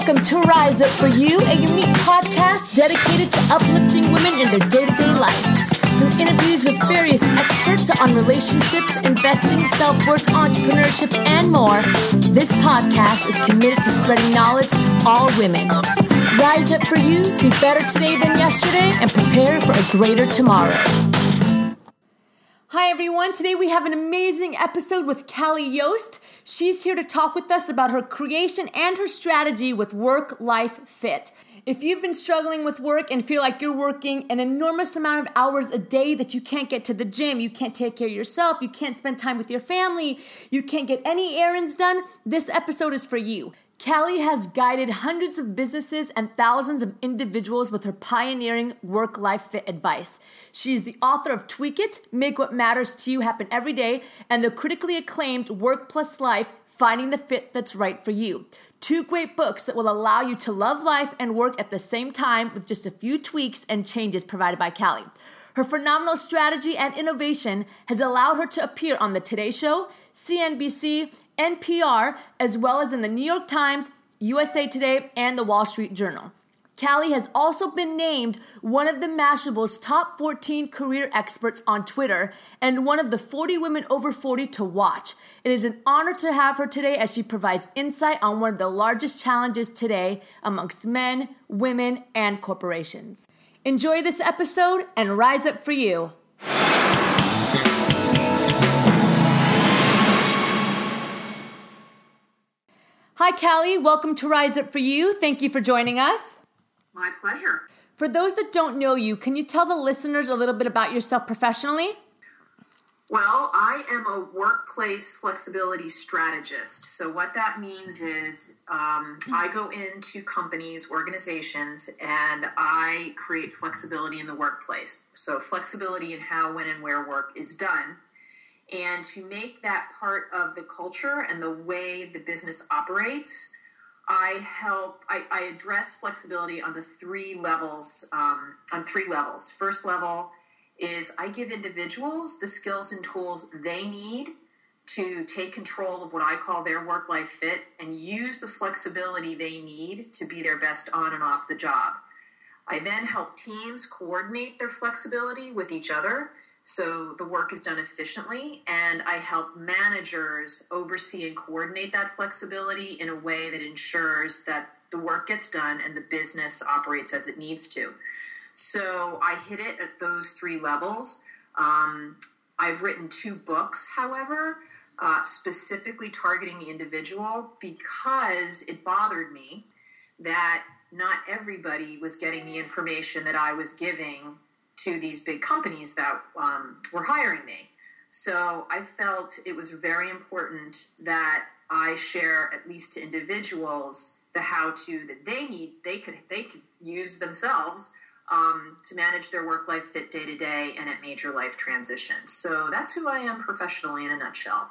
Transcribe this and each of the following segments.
Welcome to Rise Up For You, a unique podcast dedicated to uplifting women in their day to day life. Through interviews with various experts on relationships, investing, self worth, entrepreneurship, and more, this podcast is committed to spreading knowledge to all women. Rise up for you, be better today than yesterday, and prepare for a greater tomorrow. Hi, everyone. Today we have an amazing episode with Cali Yost. She's here to talk with us about her creation and her strategy with work life fit. If you've been struggling with work and feel like you're working an enormous amount of hours a day that you can't get to the gym, you can't take care of yourself, you can't spend time with your family, you can't get any errands done, this episode is for you. Cali has guided hundreds of businesses and thousands of individuals with her pioneering work life fit advice. She is the author of Tweak It, Make What Matters to You Happen Every Day, and the critically acclaimed Work Plus Life, Finding the Fit That's Right for You. Two great books that will allow you to love life and work at the same time with just a few tweaks and changes provided by Cali. Her phenomenal strategy and innovation has allowed her to appear on The Today Show, CNBC, NPR, as well as in the New York Times, USA Today, and the Wall Street Journal. Cali has also been named one of the Mashable's top 14 career experts on Twitter and one of the 40 women over 40 to watch. It is an honor to have her today as she provides insight on one of the largest challenges today amongst men, women, and corporations. Enjoy this episode and rise up for you. Hi, Cali. Welcome to Rise Up For You. Thank you for joining us. My pleasure. For those that don't know you, can you tell the listeners a little bit about yourself professionally? Well, I am a workplace flexibility strategist. So, what that means is um, I go into companies, organizations, and I create flexibility in the workplace. So, flexibility in how, when, and where work is done and to make that part of the culture and the way the business operates i help i, I address flexibility on the three levels um, on three levels first level is i give individuals the skills and tools they need to take control of what i call their work life fit and use the flexibility they need to be their best on and off the job i then help teams coordinate their flexibility with each other so the work is done efficiently, and I help managers oversee and coordinate that flexibility in a way that ensures that the work gets done and the business operates as it needs to. So I hit it at those three levels. Um, I've written two books, however, uh, specifically targeting the individual because it bothered me that not everybody was getting the information that I was giving to these big companies that um, were hiring me. So I felt it was very important that I share at least to individuals the how to that they need they could they could use themselves um, to manage their work life fit day to day and at major life transitions. So that's who I am professionally in a nutshell.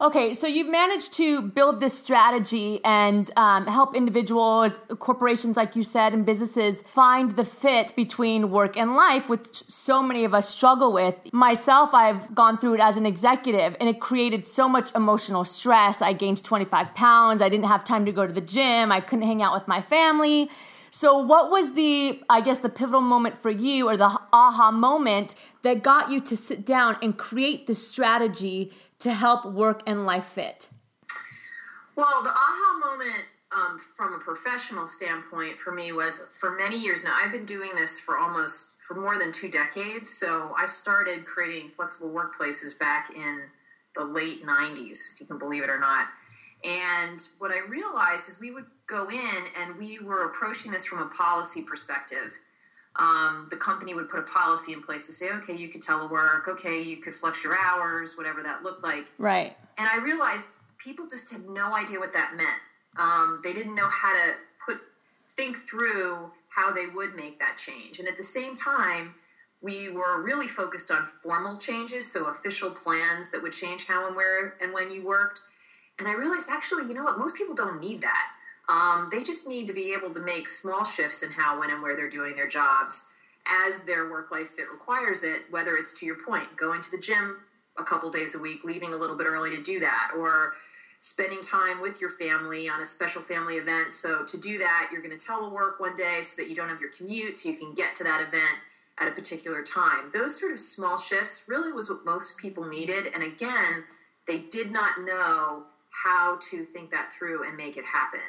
Okay, so you've managed to build this strategy and um, help individuals, corporations, like you said, and businesses find the fit between work and life, which so many of us struggle with. Myself, I've gone through it as an executive, and it created so much emotional stress. I gained 25 pounds. I didn't have time to go to the gym. I couldn't hang out with my family. So, what was the, I guess, the pivotal moment for you or the aha moment that got you to sit down and create the strategy to help work and life fit? Well, the aha moment um, from a professional standpoint for me was for many years now. I've been doing this for almost for more than two decades. So I started creating flexible workplaces back in the late 90s, if you can believe it or not. And what I realized is we would go in and we were approaching this from a policy perspective. Um, the company would put a policy in place to say, okay, you could telework, okay, you could flex your hours, whatever that looked like. Right. And I realized people just had no idea what that meant. Um, they didn't know how to put think through how they would make that change. And at the same time, we were really focused on formal changes, so official plans that would change how and where and when you worked and I realized actually, you know what, most people don't need that. Um, they just need to be able to make small shifts in how, when, and where they're doing their jobs as their work life fit requires it, whether it's to your point, going to the gym a couple days a week, leaving a little bit early to do that, or spending time with your family on a special family event. So to do that, you're going to telework one day so that you don't have your commute, so you can get to that event at a particular time. Those sort of small shifts really was what most people needed. And again, they did not know how to think that through and make it happen.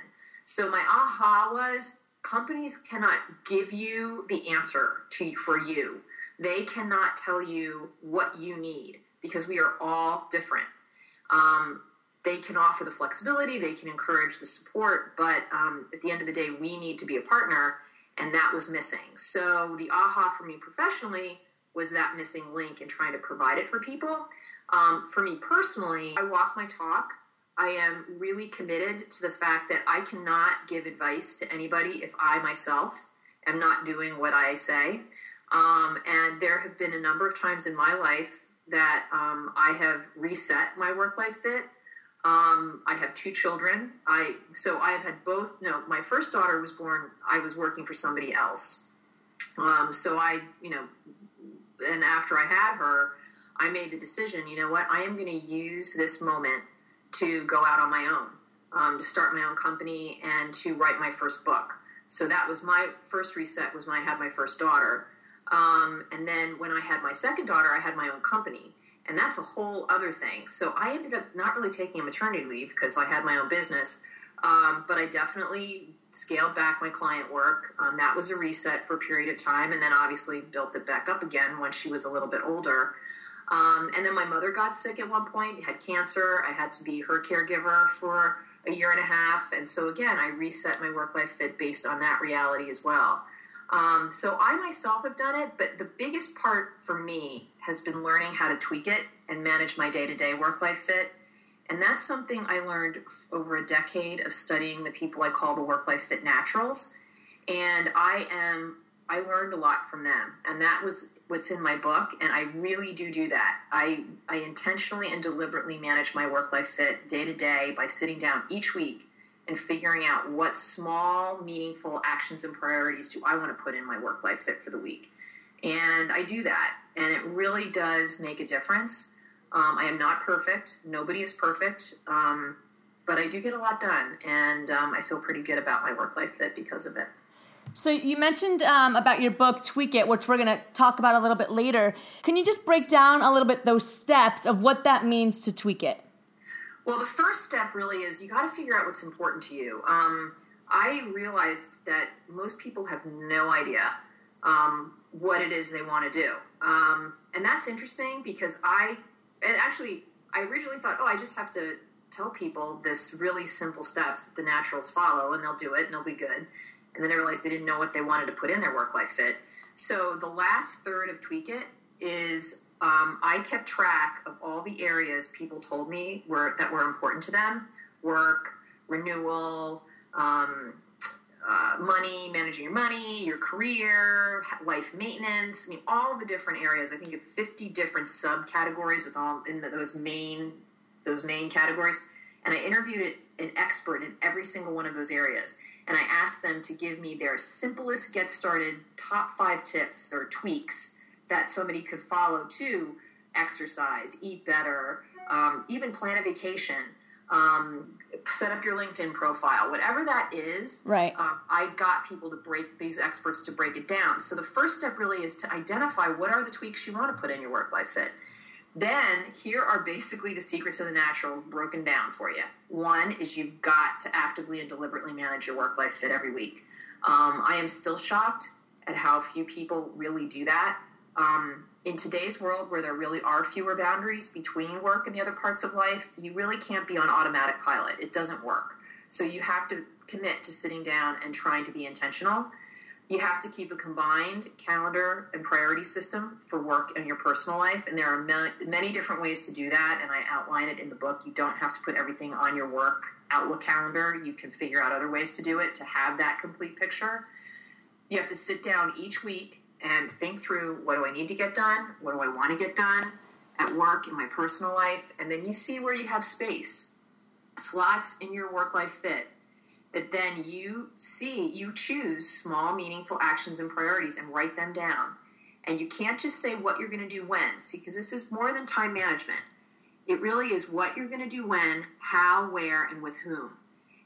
So my aha was companies cannot give you the answer to for you. They cannot tell you what you need because we are all different. Um, they can offer the flexibility, they can encourage the support, but um, at the end of the day, we need to be a partner, and that was missing. So the aha for me professionally was that missing link in trying to provide it for people. Um, for me personally, I walk my talk. I am really committed to the fact that I cannot give advice to anybody if I myself am not doing what I say. Um, and there have been a number of times in my life that um, I have reset my work life fit. Um, I have two children. I so I have had both. No, my first daughter was born. I was working for somebody else. Um, so I, you know, and after I had her, I made the decision. You know what? I am going to use this moment to go out on my own, um, to start my own company, and to write my first book. So that was my first reset. Was when I had my first daughter. Um, and then when I had my second daughter, I had my own company. And that's a whole other thing. So I ended up not really taking a maternity leave because I had my own business. Um, but I definitely scaled back my client work. Um, that was a reset for a period of time. And then obviously built it back up again when she was a little bit older. Um, and then my mother got sick at one point, had cancer. I had to be her caregiver for a year and a half. And so again, I reset my work life fit based on that reality as well. Um, so I myself have done it, but the biggest part for me has been learning how to tweak it and manage my day to day work life fit. And that's something I learned over a decade of studying the people I call the work life fit naturals. And I am, I learned a lot from them. And that was what's in my book. And I really do do that. I, I intentionally and deliberately manage my work life fit day to day by sitting down each week and figuring out what small, meaningful actions and priorities do I want to put in my work life fit for the week. And I do that, and it really does make a difference. Um, I am not perfect, nobody is perfect, um, but I do get a lot done, and um, I feel pretty good about my work life fit because of it. So you mentioned um, about your book Tweak It, which we're going to talk about a little bit later. Can you just break down a little bit those steps of what that means to tweak it? Well, the first step really is you got to figure out what's important to you. Um, I realized that most people have no idea um, what it is they want to do. Um, and that's interesting because I, and actually, I originally thought, oh, I just have to tell people this really simple steps that the naturals follow and they'll do it and they'll be good. And then I realized they didn't know what they wanted to put in their work life fit. So the last third of Tweak It is um, I kept track of all the areas people told me were that were important to them: work, renewal, um, uh, money, managing your money, your career, life maintenance. I mean, all the different areas. I think of fifty different subcategories with all in the, those main those main categories. And I interviewed an expert in every single one of those areas. And I asked them to give me their simplest get started top five tips or tweaks that somebody could follow to exercise, eat better, um, even plan a vacation, um, set up your LinkedIn profile, whatever that is. Right. Um, I got people to break these experts to break it down. So the first step really is to identify what are the tweaks you want to put in your work life fit. Then here are basically the secrets of the naturals broken down for you. One is you've got to actively and deliberately manage your work life fit every week. Um, I am still shocked at how few people really do that um, in today's world where there really are fewer boundaries between work and the other parts of life, you really can't be on automatic pilot. It doesn't work. So you have to commit to sitting down and trying to be intentional. You have to keep a combined calendar and priority system for work and your personal life. And there are many different ways to do that. And I outline it in the book. You don't have to put everything on your work Outlook calendar. You can figure out other ways to do it to have that complete picture. You have to sit down each week and think through what do I need to get done? What do I want to get done at work, in my personal life? And then you see where you have space, slots in your work life fit. That then you see, you choose small, meaningful actions and priorities and write them down. And you can't just say what you're going to do when. See, because this is more than time management. It really is what you're going to do when, how, where, and with whom.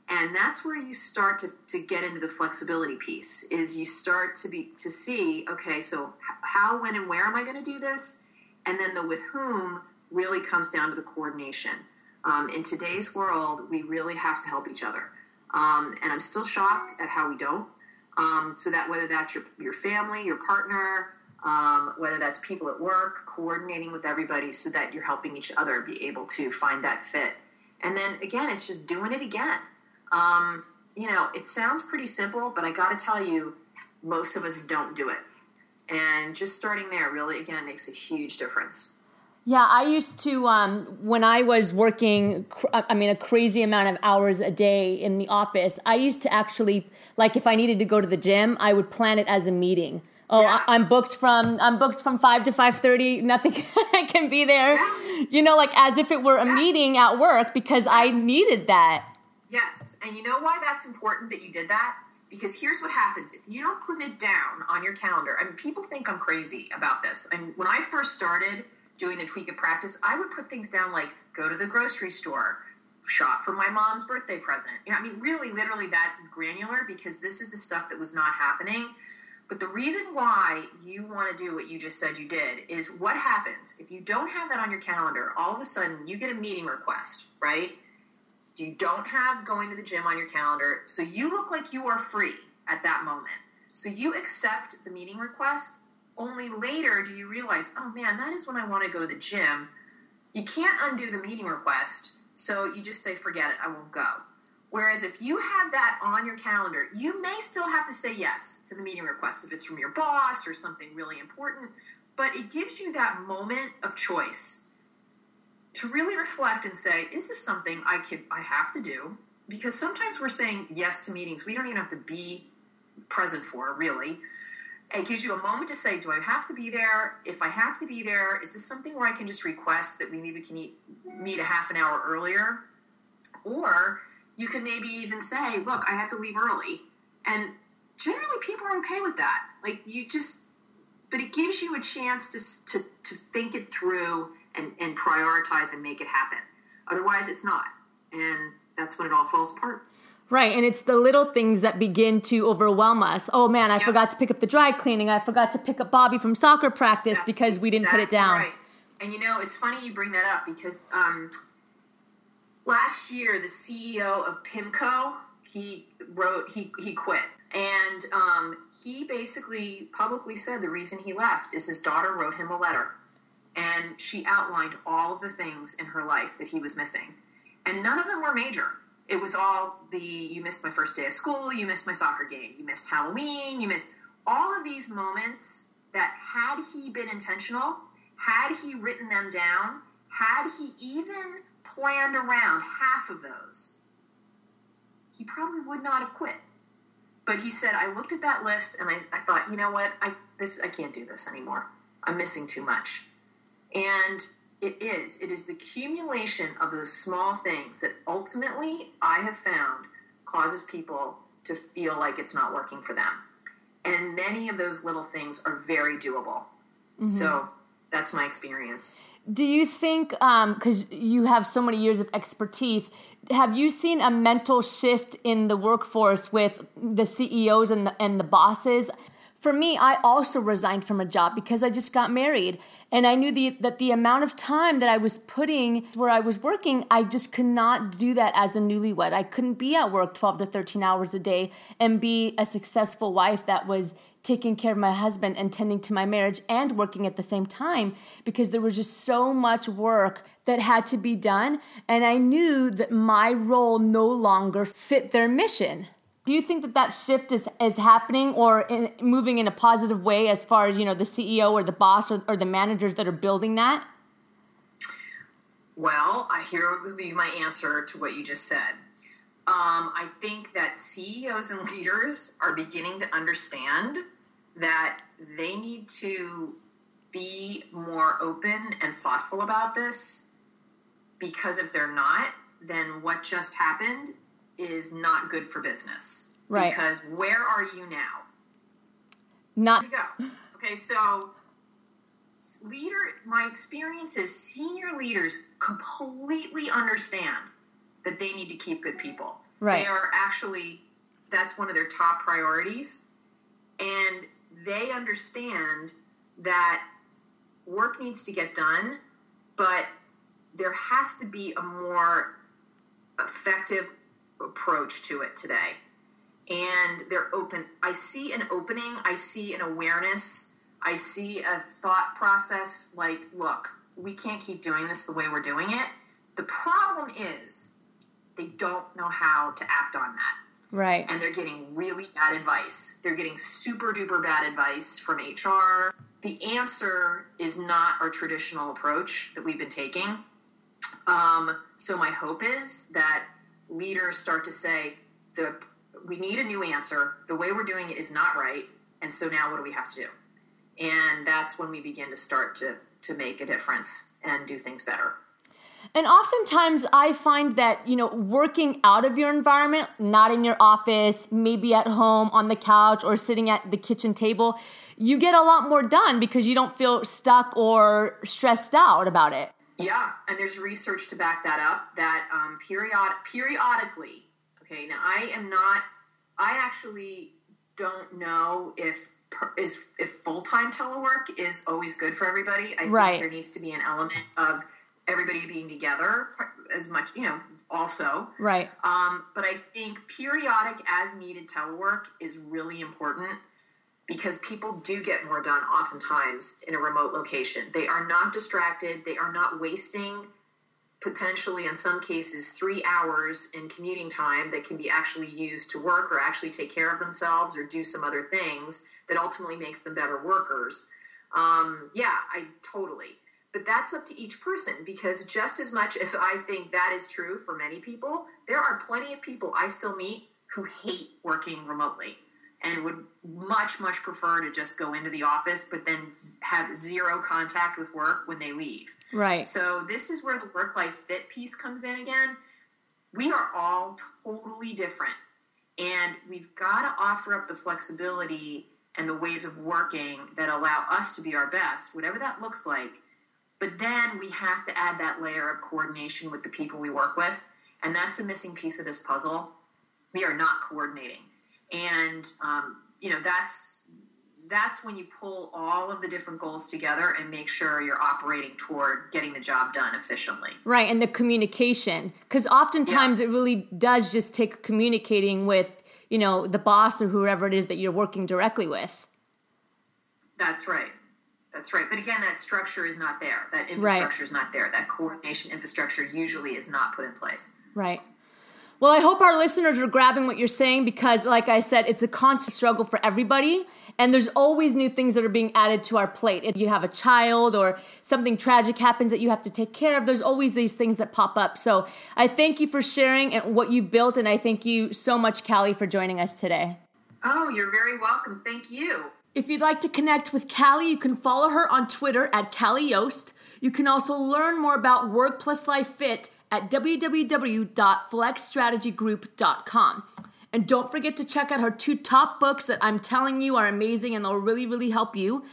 And that's where you start to, to get into the flexibility piece is you start to be to see, okay, so how, when, and where am I going to do this? And then the with whom really comes down to the coordination. Um, in today's world, we really have to help each other. Um, and I'm still shocked at how we don't. Um, so that whether that's your, your family, your partner, um, whether that's people at work, coordinating with everybody so that you're helping each other be able to find that fit. And then again, it's just doing it again. Um, you know, it sounds pretty simple, but I got to tell you, most of us don't do it. And just starting there really, again, makes a huge difference. Yeah, I used to um, when I was working. I mean, a crazy amount of hours a day in the office. I used to actually like if I needed to go to the gym, I would plan it as a meeting. Oh, yeah. I, am booked from I'm booked from five to five thirty. Nothing can be there. Yeah. You know, like as if it were a yes. meeting at work because yes. I needed that. Yes, and you know why that's important that you did that because here's what happens if you don't put it down on your calendar. I mean, people think I'm crazy about this. And when I first started doing the tweak of practice, I would put things down like go to the grocery store, shop for my mom's birthday present. You know, I mean, really, literally that granular because this is the stuff that was not happening. But the reason why you want to do what you just said you did is what happens if you don't have that on your calendar, all of a sudden you get a meeting request, right? You don't have going to the gym on your calendar, so you look like you are free at that moment. So you accept the meeting request only later do you realize, oh man, that is when I want to go to the gym. You can't undo the meeting request, so you just say, forget it, I won't go. Whereas if you had that on your calendar, you may still have to say yes to the meeting request if it's from your boss or something really important, but it gives you that moment of choice to really reflect and say, is this something I could I have to do? Because sometimes we're saying yes to meetings we don't even have to be present for, really. It gives you a moment to say, do I have to be there? If I have to be there, is this something where I can just request that we maybe can eat, meet a half an hour earlier? Or you can maybe even say, look, I have to leave early. And generally people are okay with that. Like you just, but it gives you a chance to, to, to think it through and, and prioritize and make it happen. Otherwise, it's not. And that's when it all falls apart. Right, and it's the little things that begin to overwhelm us. Oh man, I yep. forgot to pick up the dry cleaning. I forgot to pick up Bobby from soccer practice That's because we didn't put it down. Right. And you know, it's funny you bring that up because um, last year the CEO of Pimco he wrote he he quit, and um, he basically publicly said the reason he left is his daughter wrote him a letter, and she outlined all of the things in her life that he was missing, and none of them were major it was all the you missed my first day of school, you missed my soccer game, you missed Halloween, you missed all of these moments that had he been intentional, had he written them down, had he even planned around half of those, he probably would not have quit. But he said, I looked at that list and I, I thought, you know what, I this I can't do this anymore. I'm missing too much. And it is. It is the accumulation of those small things that ultimately I have found causes people to feel like it's not working for them. And many of those little things are very doable. Mm-hmm. So that's my experience. Do you think, because um, you have so many years of expertise, have you seen a mental shift in the workforce with the CEOs and the, and the bosses? For me, I also resigned from a job because I just got married. And I knew the, that the amount of time that I was putting where I was working, I just could not do that as a newlywed. I couldn't be at work 12 to 13 hours a day and be a successful wife that was taking care of my husband and tending to my marriage and working at the same time because there was just so much work that had to be done. And I knew that my role no longer fit their mission do you think that that shift is, is happening or in, moving in a positive way as far as you know the ceo or the boss or, or the managers that are building that? Well i here would be my answer to what you just said. Um, i think that ceos and leaders are beginning to understand that they need to be more open and thoughtful about this because if they're not then what just happened is not good for business. Right. Because where are you now? Not. You go. Okay, so leader my experience is senior leaders completely understand that they need to keep good people right they are actually that's one of their top priorities and they understand that work needs to get done but there has to be a more effective approach to it today and they're open i see an opening i see an awareness I see a thought process like, look, we can't keep doing this the way we're doing it. The problem is they don't know how to act on that. Right. And they're getting really bad advice. They're getting super duper bad advice from HR. The answer is not our traditional approach that we've been taking. Um, so my hope is that leaders start to say, the we need a new answer. The way we're doing it is not right. And so now what do we have to do? and that's when we begin to start to to make a difference and do things better and oftentimes I find that, you know, working out of your environment, not in your office, maybe at home on the couch or sitting at the kitchen table, you get a lot more done because you don't feel stuck or stressed out about it. Yeah, and there's research to back that up that um, period periodically, okay, now I am not, I actually don't know if is if full time telework is always good for everybody. I right. think there needs to be an element of everybody being together as much, you know, also. Right. Um, but I think periodic as needed telework is really important because people do get more done oftentimes in a remote location. They are not distracted, they are not wasting potentially in some cases three hours in commuting time that can be actually used to work or actually take care of themselves or do some other things that ultimately makes them better workers. Um, yeah, I totally. But that's up to each person because just as much as I think that is true for many people, there are plenty of people I still meet who hate working remotely and would much, much prefer to just go into the office, but then have zero contact with work when they leave. Right. So, this is where the work life fit piece comes in again. We are all totally different, and we've got to offer up the flexibility and the ways of working that allow us to be our best, whatever that looks like. But then we have to add that layer of coordination with the people we work with. And that's a missing piece of this puzzle. We are not coordinating. And, um, you know, that's that's when you pull all of the different goals together and make sure you're operating toward getting the job done efficiently. Right, and the communication. Because oftentimes yeah. it really does just take communicating with you know the boss or whoever it is that you're working directly with that's right that's right but again that structure is not there that infrastructure right. is not there that coordination infrastructure usually is not put in place right well, I hope our listeners are grabbing what you're saying because, like I said, it's a constant struggle for everybody. And there's always new things that are being added to our plate. If you have a child or something tragic happens that you have to take care of, there's always these things that pop up. So I thank you for sharing and what you built. And I thank you so much, Cali, for joining us today. Oh, you're very welcome. Thank you. If you'd like to connect with Cali, you can follow her on Twitter at Cali Yost. You can also learn more about Work Plus Life Fit at www.flexstrategygroup.com. And don't forget to check out her two top books that I'm telling you are amazing and they'll really, really help you.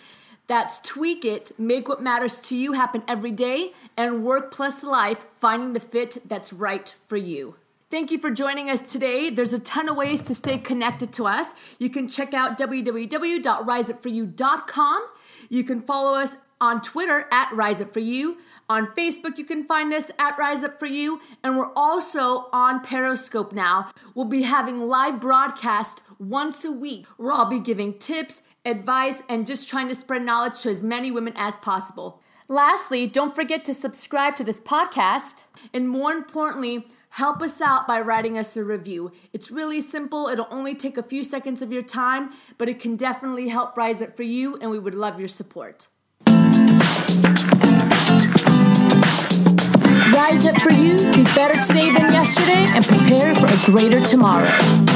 That's Tweak It, Make What Matters to You Happen Every Day, and Work Plus Life, Finding the Fit That's Right for You. Thank you for joining us today. There's a ton of ways to stay connected to us. You can check out www.riseupforyou.com. You can follow us on Twitter at RiseUpForYou. On Facebook, you can find us at Rise Up For You, and we're also on Periscope now. We'll be having live broadcast once a week where I'll be giving tips, advice, and just trying to spread knowledge to as many women as possible. Lastly, don't forget to subscribe to this podcast, and more importantly, help us out by writing us a review. It's really simple, it'll only take a few seconds of your time, but it can definitely help Rise Up For You, and we would love your support. Rise up for you, be better today than yesterday, and prepare for a greater tomorrow.